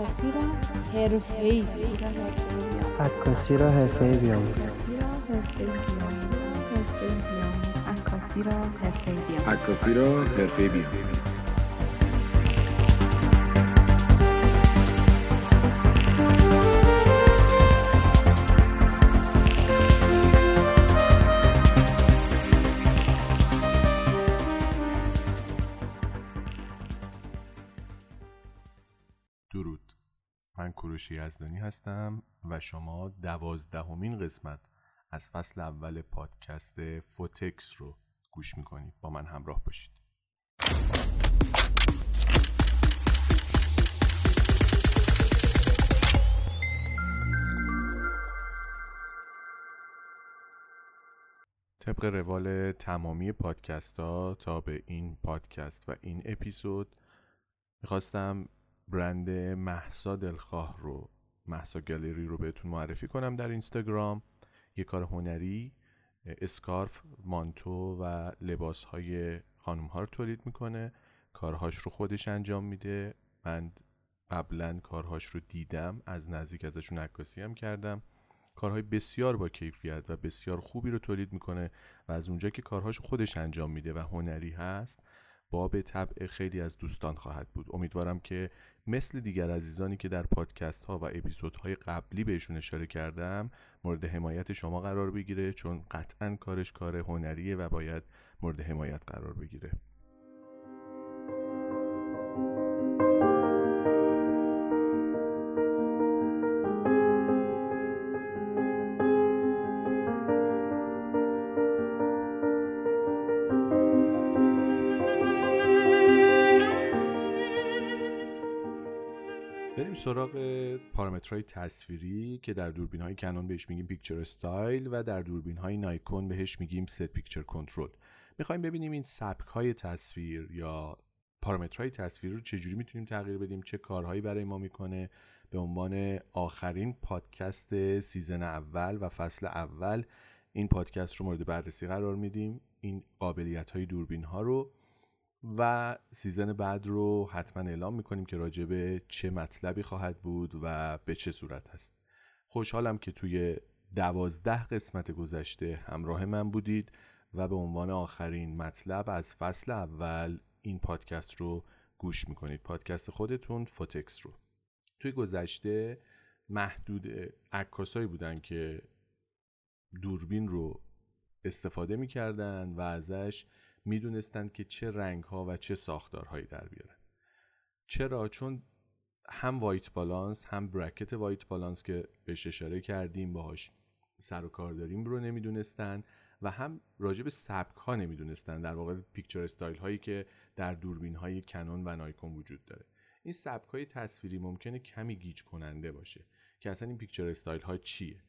عکاسی را حرفه‌ای. عکاسی را حرفه‌ای بیاموزید عکاسی را حرفه‌ای بیاموزید عکاسی را حرفه‌ای بیاموزید یزدانی هستم و شما دوازدهمین قسمت از فصل اول پادکست فوتکس رو گوش می‌کنید. با من همراه باشید. طبق روال تمامی پادکست ها تا به این پادکست و این اپیزود می‌خواستم برند محسا دلخواه رو محسا گالری رو بهتون معرفی کنم در اینستاگرام. یه کار هنری اسکارف مانتو و لباس های خانم ها رو تولید می‌کنه. کارهاش رو خودش انجام میده. من قبلا کارهاش رو دیدم. از نزدیک ازشون عکاسی هم کردم. کارهای بسیار با کیفیت و بسیار خوبی رو تولید می‌کنه و از اونجا که کارهاش خودش انجام میده و هنری هست باب طبع خیلی از دوستان خواهد بود. امیدوارم که مثل دیگر عزیزانی که در پادکست ها و اپیزودهای قبلی بهشون اشاره کردم مورد حمایت شما قرار بگیره چون قطعا کارش کار هنریه و باید مورد حمایت قرار بگیره. سراغ پارامترهای تصویری که در دوربین های Canon بهش میگیم picture style و در دوربین های Nikon بهش میگیم set picture control می‌خوایم ببینیم این سبک های تصویر یا پارامترهای تصویری رو چجوری می‌تونیم تغییر بدیم چه کارهایی برای ما می‌کنه. به عنوان آخرین پادکست season اول و فصل اول این پادکست رو مورد بررسی قرار میدیم. این قابلیت های دوربین ها رو و season بعد رو حتما اعلام می‌کنیم که راجع به چه مطلبی خواهد بود و به چه صورت هست خوشحالم که توی دوازده قسمت گذشته همراه من بودید و به عنوان آخرین مطلب از فصل اول این پادکست رو گوش می‌کنید. پادکست خودتون فوتکس رو. توی گذشته محدود عکاسایی بودن که دوربین رو استفاده می‌کردن و ازش می‌دونستند که چه رنگ ها و چه ساختارهایی در بیارن چرا؟ چون هم white balance هم bracket white balance که بهش اشاره کردیم باهاش سر و کار داریم رو نمی‌دونستن و هم راجع به سبک ها نمی‌دونستن در واقع picture style هایی که در دوربین های Canon و Nikon وجود داره. این سبک های تصویری ممکنه کمی گیج کننده باشه که اصلا این picture style ها چیه؟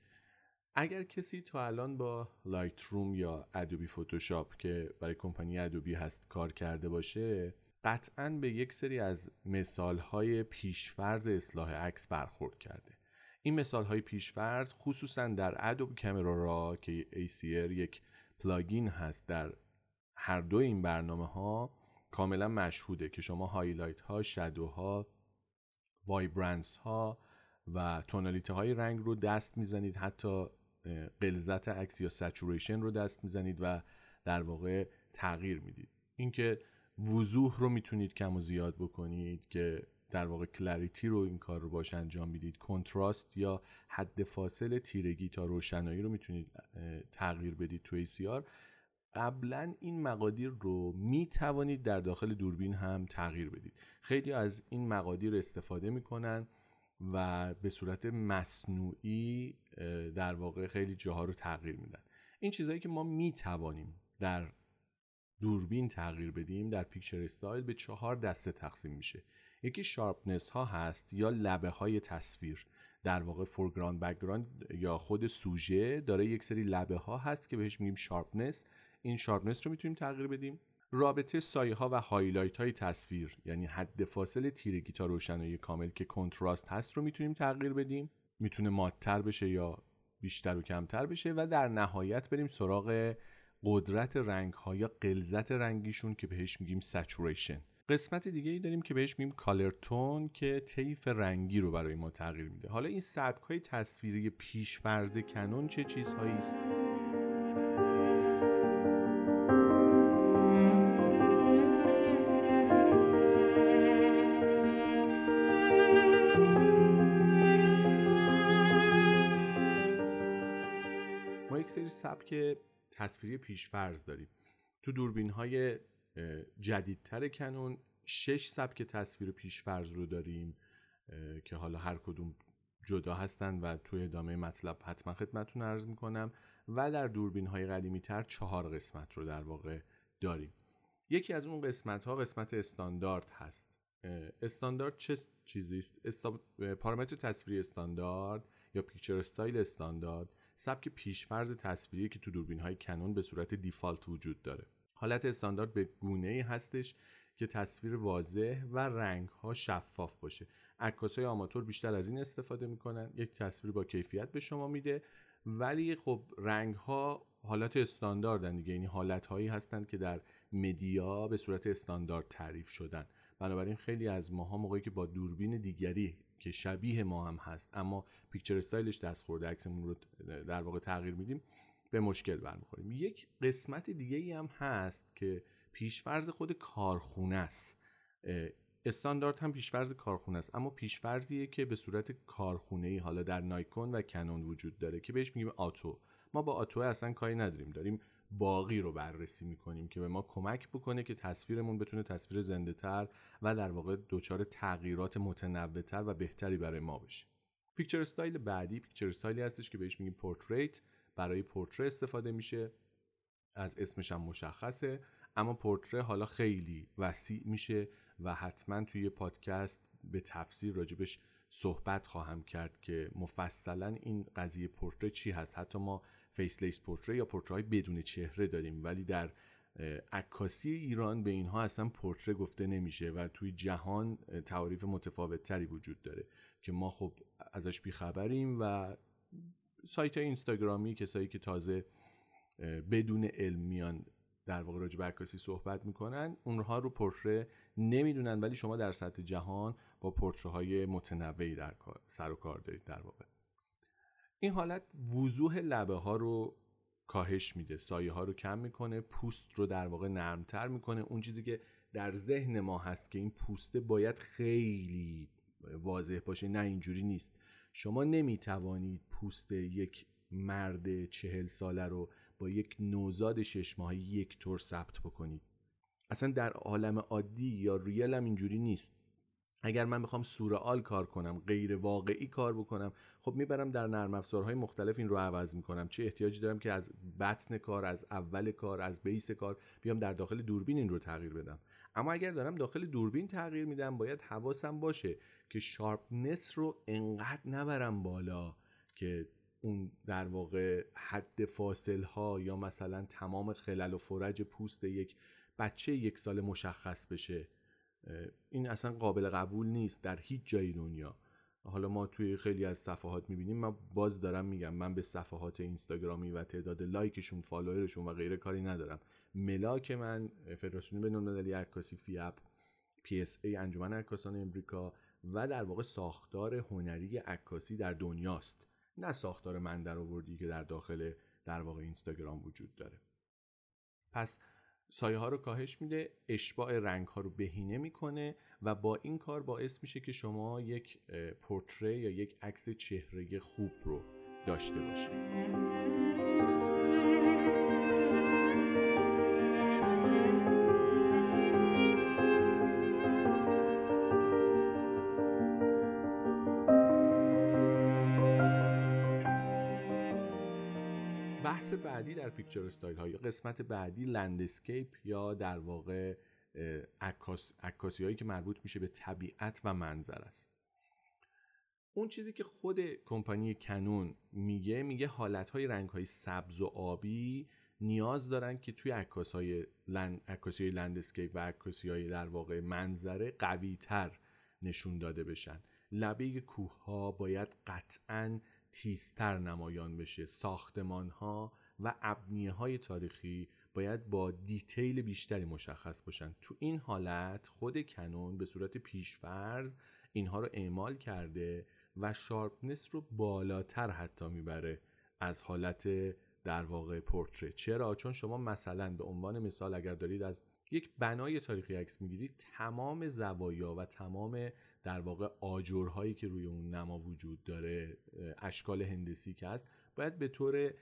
اگر کسی تا الان با Lightroom یا Adobe Photoshop که برای کمپانی Adobe هست کار کرده باشه قطعا به یک سری از مثال های پیشفرض اصلاح عکس برخورد کرده. این مثال های پیشفرض خصوصا در Adobe Camera Raw که ACR یک plugin هست در هر دو این برنامه ها کاملا مشهوده که شما highlight ها shadow ها vibrance ها و tonalité های رنگ رو دست می‌زنید. حتی غلظت عکس یا saturation رو دست می‌زنید و در واقع تغییر می‌دید. اینکه وضوح رو می‌تونید کم و زیاد بکنید که در واقع clarity رو این کار رو باش انجام می‌دید. کنتراست یا حد فاصل تیرگی تا روشنایی رو می‌تونید تغییر بدید تو ACR قبلا این مقادیر رو می توانید در داخل دوربین هم تغییر بدید. خیلی از این مقادیر استفاده می‌کنن. و به صورت مصنوعی در واقع خیلی جاها رو تغییر میدن. این چیزهایی که ما می توانیم در دوربین تغییر بدیم در picture style به چهار دسته تقسیم میشه. یکی sharpness ها هست یا لبه های تصویر. در واقع foreground background یا خود سوژه داره یک سری لبه ها هست که بهش میگیم sharpness. این sharpness رو می‌تونیم تغییر بدیم. رابطه سایه ها و highlight های تصویر یعنی حد فاصل تیرگی تا روشنایی کامل که کنتراست هست رو می‌تونیم تغییر بدیم؟ می‌تونه مات‌تر بشه یا بیشتر و کمتر بشه؟ و در نهایت بریم سراغ قدرت رنگ ها یا غلظت رنگیشون که بهش میگیم saturation قسمت دیگه ای داریم که بهش میگیم color tone که طیف رنگی رو برای ما تغییر میده. حالا این سبک های تصویری پیشفرض Canon چه چیزهایی است؟ سبک تصویری پیشفرض داریم. تو دوربین های جدیدتر کنون شش سبک تصویر پیشفرض رو داریم که حالا هر کدوم جدا هستن و توی ادامه مطلب حتما خدمتتون عرض می‌کنم. و در دوربین های قدیمی تر چهار قسمت رو در واقع داریم. یکی از اون قسمت ها قسمت استاندارد هست. استاندارد چه چیزی است؟ پارامتر تصویری استاندارد یا picture style استاندارد؟ سبک پیشفرض تصویری که تو دوربین های Canon به صورت default وجود داره. حالت استاندارد به گونه ای هستش که تصویر واضح و رنگ ها شفاف باشه. عکاس های آماتور بیشتر از این استفاده می‌کنن. یک تصویر با کیفیت به شما میده. ولی خب رنگ ها حالت استانداردن دیگه. یعنی حالت هایی هستند که در media به صورت استاندارد تعریف شدن. بنابراین خیلی از ماها موقعی که با دوربین دیگری که شبیه ما هم هست اما پیکچر استایلش دست خورده عکسمون رو در واقع تغییر میدیم به مشکل برمیخوریم. یک قسمت دیگه ای هم هست که پیشفرز خود کارخونه است. استاندارد هم پیشفرز کارخونه است اما پیشفرزیه که به صورت کارخونه ای حالا در نایکون و کنون وجود داره که بهش میگیم آتو. ما با آتو اصلا کاری نداریم. داریم باقی رو بررسی می‌کنیم که به ما کمک بکنه که تصویرمون بتونه تصویر زنده تر و در واقع دچار تغییرات متنوع تر و بهتری برای ما بشه. picture style بعدی picture style ی هستش که بهش میگیم portrait. برای پورتره استفاده میشه. از اسمش هم مشخصه. اما پورتره حالا خیلی وسیع میشه و حتما توی پادکست به تفصیل راجبش صحبت خواهم کرد که مفصلا این قضیه پورتره چی هست. حتی ما faceless پورتره یا پورتره های بدون چهره داریم ولی در عکاسی ایران به اینها اصلا پورتره گفته نمیشه و توی جهان تعاریف متفاوت تری وجود داره که ما خب ازش بیخبریم و سایت اینستاگرامی کسایی که تازه بدون علم میان در واقع راجع به عکاسی صحبت می‌کنن اونها رو پورتره نمی‌دونن ولی شما در سطح جهان با پورتره های متنوعی در سر و کار دارید در واقع. این حالت وضوح لبه ها رو کاهش میده. سایه ها رو کم می‌کنه پوست رو در واقع نرمتر می‌کنه. اون چیزی که در ذهن ما هست که این پوسته باید خیلی واضح باشه نه اینجوری نیست. شما نمی‌توانید پوست یک مرد چهل ساله رو با یک نوزاد شش ماهه یک طور ثبت بکنید. اصلا در عالم عادی یا ریل هم اینجوری نیست. اگر من بخوام سورئال کار کنم غیر واقعی کار بکنم خب می‌برم در نرم افزارهای مختلف این رو عوض می‌کنم. چه احتیاجی دارم که از بطن کار از اول کار از بیس کار بیام در داخل دوربین این رو تغییر بدم. اما اگر دارم داخل دوربین تغییر میدم باید حواسم باشه که شارپنس رو انقدر نبرم بالا که اون در واقع حد فاصل ها یا مثلا تمام خلل و فرج پوست یک بچه یک سال مشخص بشه. این اصلا قابل قبول نیست در هیچ جای دنیا. حالا ما توی خیلی از صفحات می‌بینیم من باز دارم میگم من به صفحات اینستاگرامی و تعداد like شون follower شون و غیره کاری ندارم. ملاک من فدراسیون بین‌المللی عکاسی FIAP PSA انجمن عکاسان امریکا و در واقع ساختار هنری عکاسی در دنیاست. نه ساختار من در آوردی که در داخل در واقع اینستاگرام وجود داره. پس سایه ها رو کاهش میده اشباع رنگ ها رو بهینه می‌کنه و با این کار باعث میشه که شما یک پورتری یا یک عکس چهره خوب رو داشته باشید. بحث بعدی در picture style های قسمت بعدی landscape یا در واقع عکاسی هایی که مربوط میشه به طبیعت و منظر است. اون چیزی که خود کمپانی کنون میگه میگه حالت های رنگ های سبز و آبی نیاز دارن که توی عکاسی های land، عکاسی landscape و عکاسی های در واقع منظره قوی تر نشون داده بشن. لبه کوه ها باید قطعاً تیزتر نمایان بشه. ساختمان ها و ابنیه های تاریخی باید با detail بیشتری مشخص باشن. تو این حالت خود کنون به صورت پیش‌فرض اینها رو اعمال کرده و sharpness رو بالاتر حتی می‌بره از حالت در واقع portrait. چرا؟ چون شما مثلا به عنوان مثال اگر دارید از یک بنای تاریخی عکس می‌گیرید تمام زوایا و تمام در واقع آجرهایی که روی اون نما وجود داره اشکال هندسی که هست باید به طور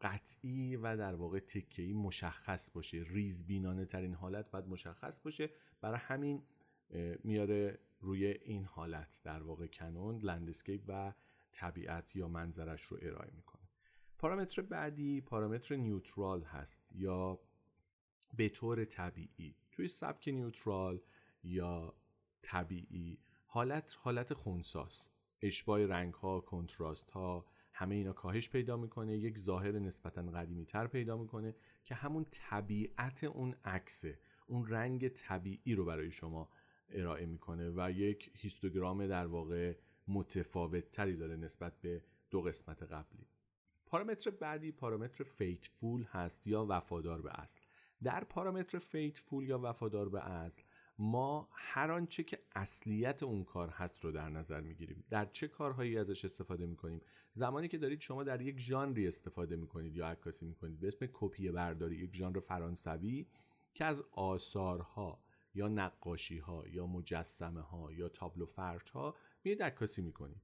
قطعی و در واقع تکهی مشخص باشه. ریزبینانه ترین حالت باید مشخص باشه. برای همین میاره روی این حالت در واقع کنون لندسکیپ و طبیعت یا منظرش رو ارائه می‌کنه. پارامتر بعدی پارامتر نیوترال هست یا به طور طبیعی. توی سبک نیوترال یا طبیعی. حالت حالت خونساس اشباه رنگ ها کنتراست ها همه اینا کاهش پیدا می‌کنه. یک ظاهر نسبتا قدیمی تر پیدا می‌کنه که همون طبیعت اون عکسه. اون رنگ طبیعی رو برای شما ارائه می‌کنه و یک هیستوگرام در واقع متفاوت تری داره نسبت به دو قسمت قبلی. پارامتر بعدی پارامتر فیتفول هست یا وفادار به اصل. در پارامتر فیتفول یا وفادار به اصل ما هر آنچه که اصلیت اون کار هست رو در نظر می‌گیریم. در چه کارهایی ازش استفاده می‌کنیم؟ زمانی که دارید شما در یک ژانری استفاده می‌کنید یا عکاسی می‌کنید به اسم کپی برداری یک ژانر فرانسوی که از آثارها یا نقاشی ها یا مجسمه ها یا تابلو فرش ها میاد عکاسی می‌کنید.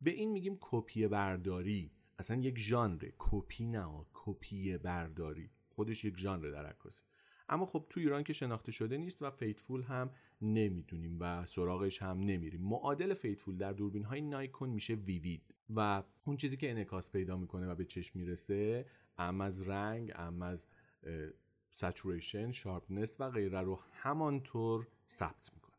به این میگیم کپی برداری. اصلا یک ژانر کپی نه کپی برداری. خودش یک ژانر در عکاسی. اما خب تو ایران که شناخته شده نیست و faithful هم نمی‌دونیم و سراغش هم نمیریم. معادل faithful در دوربین های نایکون میشه vivid و اون چیزی که انعکاس پیدا می‌کنه و به چشم می‌رسه ام از رنگ ام از saturation sharpness و غیره رو همانطور ثبت می‌کنه.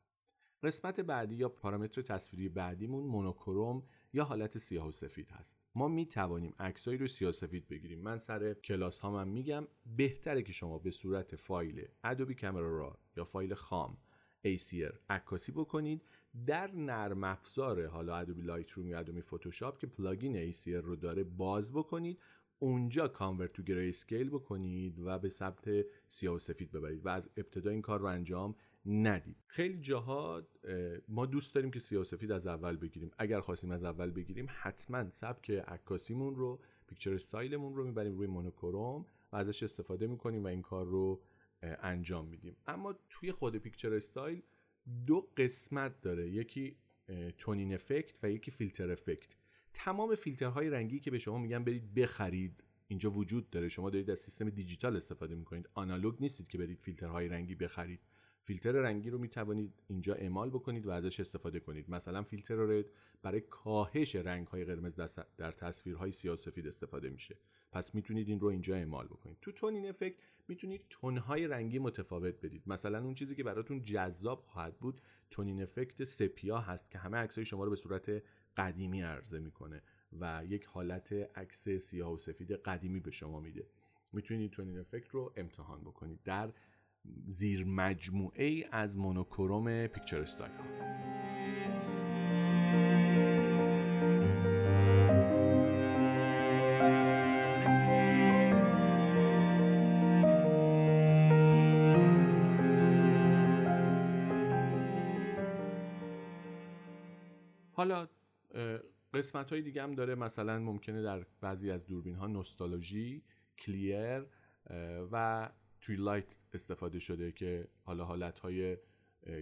قسمت بعدی یا پارامتر تصویری بعدیمون monochrome یا حالت سیاه و سفید هست. ما می توانیم عکسایی رو سیاه سفید بگیریم. من سر کلاس ها من میگم بهتره که شما به صورت فایل Adobe Camera Raw یا فایل خام ACR عکاسی بکنید. در نرم افزار حالا Adobe Lightroom یا Adobe Photoshop که plugin ACR رو داره باز بکنید اونجا convert to grayscale بکنید و به سمت سیاه و سفید ببرید. و از ابتدا این کار رو انجام ندید. خیلی جاها ما دوست داریم که سیاه سفید از اول بگیریم. اگر خواستیم از اول بگیریم حتما سبک عکاسیمون رو picture style مون رو می‌بریم روی monochrome و ازش استفاده می‌کنیم و این کار رو انجام میدیم. اما توی خود picture style دو قسمت داره. یکی toning effect و یکی filter effect. تمام فیلترهای رنگی که به شما میگن برید بخرید. اینجا وجود داره. شما دارید از سیستم دیجیتال استفاده می‌کنید. آنالوگ نیستید که برید فیلترهای رنگی بخرید. فیلتر رنگی رو می توانید اینجا اعمال بکنید و ازش استفاده کنید. مثلا فیلتر رد برای کاهش رنگ های قرمز در تصویرهای سیاه سفید استفاده میشه. پس می‌تونید این رو اینجا اعمال بکنید. تو تون این افکت می‌تونید تونهای رنگی متفاوت بدید. مثلا اون چیزی که براتون جذاب خواهد بود تونین افکت سپیا هست که همه عکسای شما رو به صورت قدیمی عرضه می‌کنه و یک حالت عکس سیاه و سفید قدیمی به شما میده. می‌تونید تونین افکت رو امتحان بکنید. در زیر مجموعه از مونوکروم پیکچر استایل حالا قسمت های دیگه هم داره. مثلا ممکنه در بعضی از دوربین ها nostalgia clear و light استفاده شده که حالا حالت های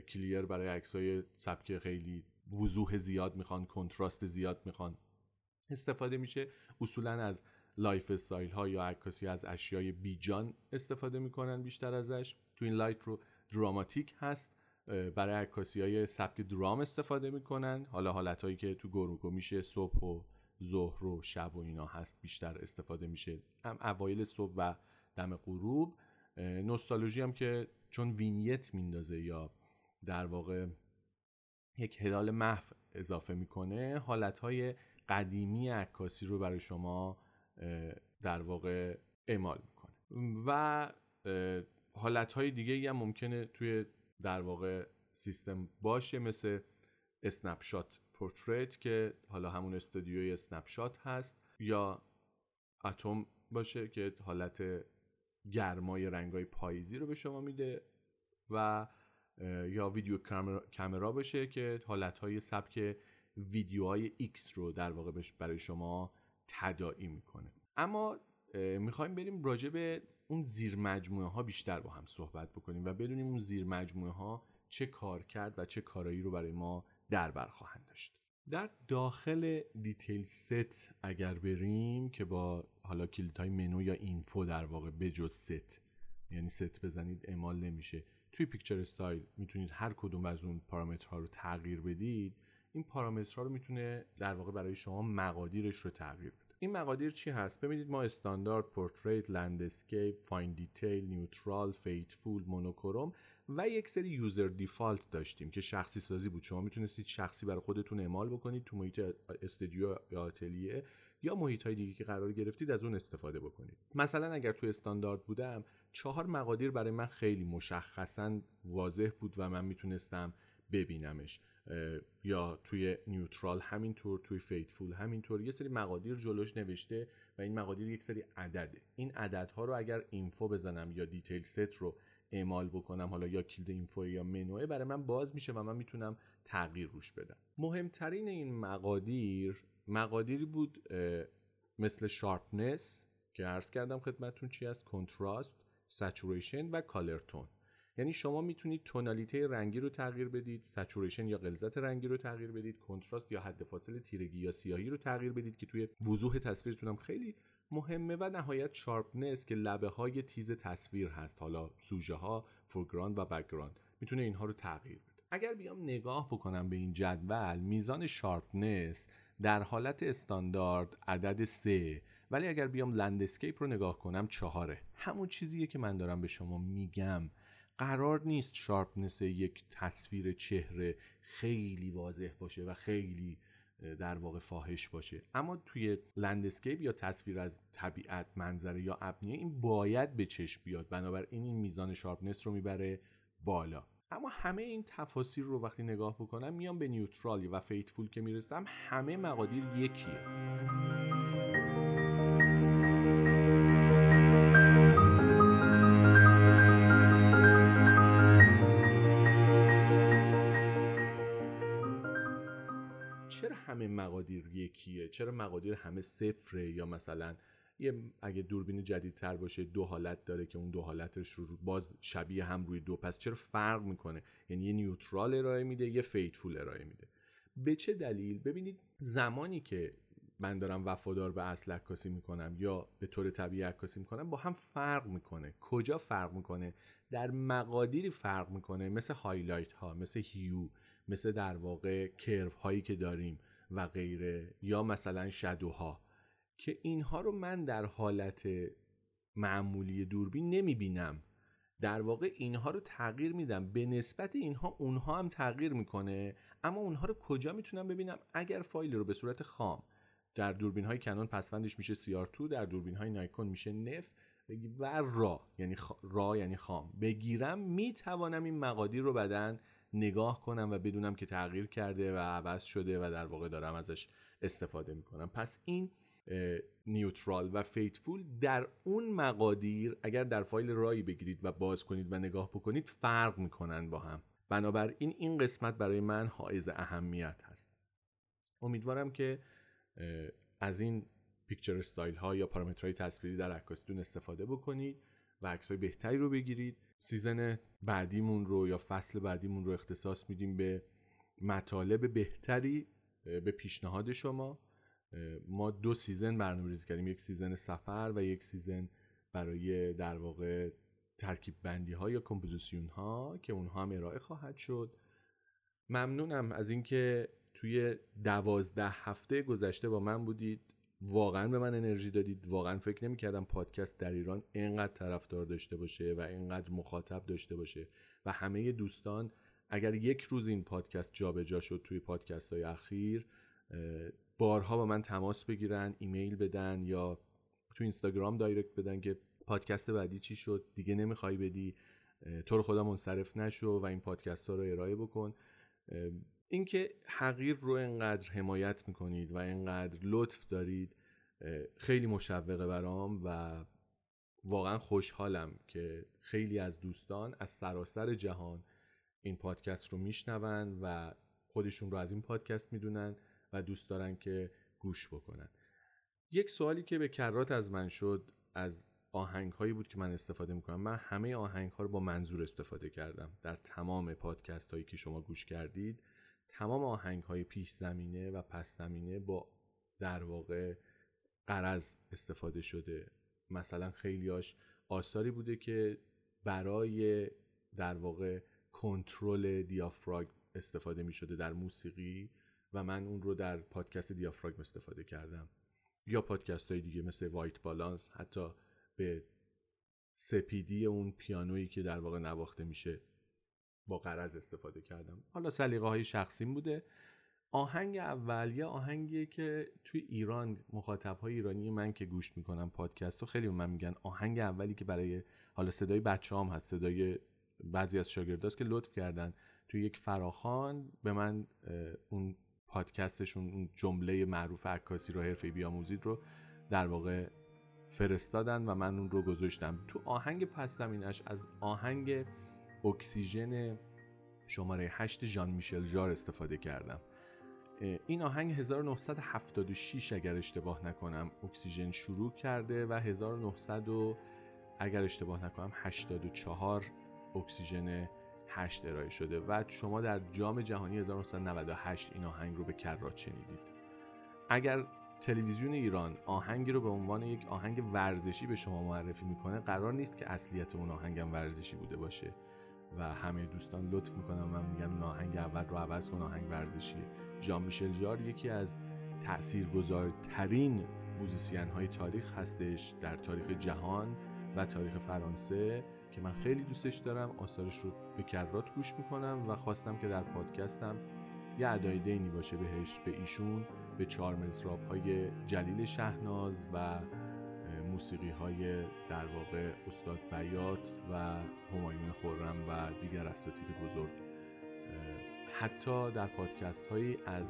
clear برای عکس های سبک خیلی وضوح زیاد می‌خوان کنتراست زیاد می‌خوان. استفاده میشه اصولا از lifestyle ها یا عکاسی از اشیای بیجان استفاده می‌کنن بیشتر ازش. twilight رو dramatic هست برای عکاسی های سبک درام استفاده می‌کنن. حالا حالت هایی که تو گروگو میشه صبح و ظهر و شب و اینا هست بیشتر استفاده میشه. هم اوایل صبح و دم غروب. نوستالژی هم که چون وینیت میندازه یا در واقع یک هلال محو اضافه می‌کنه حالتهای قدیمی عکاسی رو برای شما در واقع اعمال می‌کنه. و حالتهای دیگه هم ممکنه توی در واقع سیستم باشه مثل snapshot portrait که حالا همون استودیوی snapshot هست یا autumn باشه که حالت گرمای رنگای پاییزی رو به شما میده و یا video camera باشه که حالتهای سبک ویدیوهای X رو در واقع برای شما تداعی می‌کنه. اما می‌خوایم بریم راجع به اون زیر مجموعه ها بیشتر با هم صحبت بکنیم و بدونیم اون زیر مجموعه ها چه کارکرد و چه کارایی رو برای ما در بر خواهند داشت. در داخل detail set اگر بریم که با حالا کلیت های منو یا info در واقع بجز ست. یعنی ست بزنید اعمال نمیشه. توی picture style می‌تونید هر کدوم از اون پارامترها رو تغییر بدید. این پارامترها رو می‌تونه در واقع برای شما مقادیرش رو تغییر بده. این مقادیر چی هست؟ ببینید ما استاندارد portrait landscape fine detail neutral faithful monochrome و یک سری user default داشتیم که شخصی سازی بود. شما می‌تونستید شخصی برای خودتون اعمال بکنید تو محیط استودیو یا آتلیه یا محیط های دیگه که قرار گرفتید از اون استفاده بکنید. مثلا اگر تو استاندارد بودم چهار مقادیر برای من خیلی مشخصا واضح بود و من می‌تونستم ببینمش. یا توی neutral همینطور توی faithful همینطور. یه سری مقادیر جلوش نوشته و این مقادیر یک سری عدده. این عددها رو اگر info بزنم یا detail set رو اعمال بکنم حالا یا کلید info یا منوه برای من باز میشه و من می‌تونم تغییر روش بدم. مهمترین این مقادیر مقادیری بود مثل sharpness که عرض کردم خدمتتون چی است کنتراست saturation و color tone یعنی شما می‌تونید تونالیته رنگی رو تغییر بدید saturation یا غلظت رنگی رو تغییر بدید کنتراست یا حد فاصله تیرگی یا سیاهی رو تغییر بدید که توی وضوح تصویرتون هم خیلی مهمه و نهایت sharpness که لبه های تیز تصویر هست. حالا سوژه ها foreground و background می‌تونه اینها رو تغییر بده. اگر بیام نگاه بکنم به این جدول میزان sharpness در حالت استاندارد عدد سه. ولی اگر بیام landscape رو نگاه کنم چهاره. همون چیزیه که من دارم به شما میگم. قرار نیست sharpness یک تصویر چهره خیلی واضح باشه و خیلی در واقع فاحش باشه. اما توی landscape یا تصویر از طبیعت منظره یا ابنیه این باید به چشم بیاد. بنابراین این میزان sharpness رو می‌بره بالا. اما همه این تفاصیل رو وقتی نگاه بکنم میام به neutral و faithful که می‌رسم همه مقادیر یکیه. همه مقادیر یکیه؟ چرا مقادیر همه صفره یا مثلا یه اگه دوربین جدیدتر باشه دو حالت داره که اون دو حالتش رو باز شبیه هم روی دو پس چرا فرق می‌کنه؟ یعنی یه neutral ارائه میده یه faithful ارائه میده. به چه دلیل؟ ببینید زمانی که من دارم وفادار به اصل عکاسی می‌کنم یا به طور طبیعی عکاسی می‌کنم با هم فرق می‌کنه. کجا فرق می‌کنه؟ در مقادیری فرق می‌کنه. مثل highlight ها مثل hue مثل در واقع کرو هایی که داریم و غیره. یا مثلا شدوها که اینها رو من در حالت معمولی دوربین نمی‌بینم. در واقع اینها رو تغییر میدم. به نسبت اینها اونها هم تغییر می‌کنه. اما اونها رو کجا می‌تونم ببینم؟ اگر فایل رو به صورت خام در دوربین های کنون پسوندش میشه CR2 در دوربین های نایکون میشه نف و را یعنی را یعنی خام. بگیرم می‌توانم این مقادیر رو بدن نگاه کنم و بدونم که تغییر کرده و عوض شده و در واقع دارم ازش استفاده می‌کنم. پس این neutral و faithful در اون مقادیر اگر در فایل RAW ای بگیرید و باز کنید و نگاه بکنید فرق می‌کنن با هم. بنابراین این قسمت برای من حائز اهمیت هست. امیدوارم که از این picture style ها یا پارامترهای تصویری در عکاسیتون استفاده بکنید و عکس های بهتری رو بگیرید. season بعدیمون رو یا فصل بعدیمون رو اختصاص میدیم به مطالب بهتری به پیشنهاد شما. ما دو season برنامه ریزی کردیم. یک season سفر و یک season برای در واقع ترکیب بندی ها یا کمپوزیسیون ها که اونها هم ارائه خواهد شد. ممنونم از اینکه توی دوازده هفته گذشته با من بودید. واقعا به من انرژی دادید. واقعا فکر نمی‌کردم پادکست در ایران اینقدر طرفدار داشته باشه و اینقدر مخاطب داشته باشه. و همه دوستان اگر یک روز این پادکست جابجا شد توی پادکست های اخیر بارها با من تماس بگیرن ایمیل بدن یا تو اینستاگرام دایرکت بدن که پادکست بعدی چی شد دیگه نمی‌خوای بدی تو رو خدا منصرف نشو و این پادکست ها رو ارائه بکن. اینکه حقیر رو انقدر حمایت می‌کنید و انقدر لطف دارید خیلی مشوقه برام و واقعا خوشحالم که خیلی از دوستان از سراسر جهان این پادکست رو میشنون و خودشون رو از این پادکست می‌دونن. و دوست دارن که گوش بکنن. یک سوالی که به کرات از من شد از آهنگ هایی بود که من استفاده می‌کنم. من همه آهنگ ها رو با منظور استفاده کردم. در تمام پادکست هایی که شما گوش کردید تمام آهنگ های پیش زمینه و پس زمینه با در واقع قرض استفاده شده. مثلا خیلیاش آثاری بوده که برای در واقع کنترل دیافراگم استفاده می شده در موسیقی. و من اون رو در پادکست دیافراگم استفاده کردم. یا پادکست های دیگه مثل وایت بالانس حتی به سپیدی اون پیانویی که در واقع نواخته میشه با قرض استفاده کردم. حالا سلیقه های شخصیم بوده. آهنگ اول یه آهنگیه که توی ایران مخاطب های ایرانی من که گوش می‌کنم پادکست رو خیلی من میگن آهنگ اولی که برای حالا صدای بچه هم هست صدای بعضی از شاگرداست که لطف کردن. توی یک فراخان به من اون پادکستشون اون جمله معروف عکاسی رو حرفه بیاموزید رو در واقع فرستادن و من اون رو گذاشتم. تو آهنگ پس زمینش از آهنگ اکسیژن شماره 8 ژان میشل ژار استفاده کردم. این آهنگ 1976 اگر اشتباه نکنم اکسیژن شروع کرده و 1900 و اگر اشتباه نکنم 84 اکسیژن 8 ارائه شده و شما در جام جهانی 1998 این آهنگ رو به کرات شنیدید اگر تلویزیون ایران آهنگی رو به عنوان یک آهنگ ورزشی به شما معرفی می‌کنه قرار نیست که اصلیت اون آهنگم ورزشی بوده باشه و همه دوستان لطف می‌کنن من میگن آهنگ اول رو عوض کن آهنگ ورزشیه جان میشل جار یکی از تاثیرگذارترین موزیسین های تاریخ هستش در تاریخ جهان و تاریخ فرانسه. که من خیلی دوستش دارم آثارش رو به کرات گوش می‌کنم و خواستم که در پادکستم یه ادای دینی باشه بهش به ایشون به چهار مزراب های جلیل شهناز و موسیقی های در واقع استاد بیات و همایون خورم و دیگر اساتید بزرگ. حتی در پادکست هایی از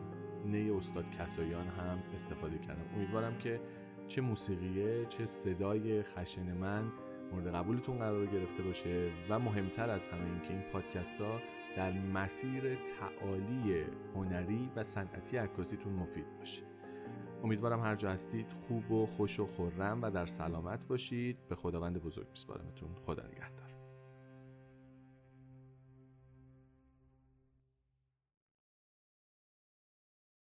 نی استاد کسایان هم استفاده کردم. امیدوارم که چه موسیقیه چه صدای خشن من مورد قبولتون قرار گرفته باشه و مهمتر از همه این که این پادکست ها در مسیر تعالی هنری و صنعتی عکاسیتون مفید باشه. امیدوارم هر جا هستید خوب و خوش و خورم و در سلامت باشید. به خداوند بزرگ میسپارمتون. خدا نگهدار.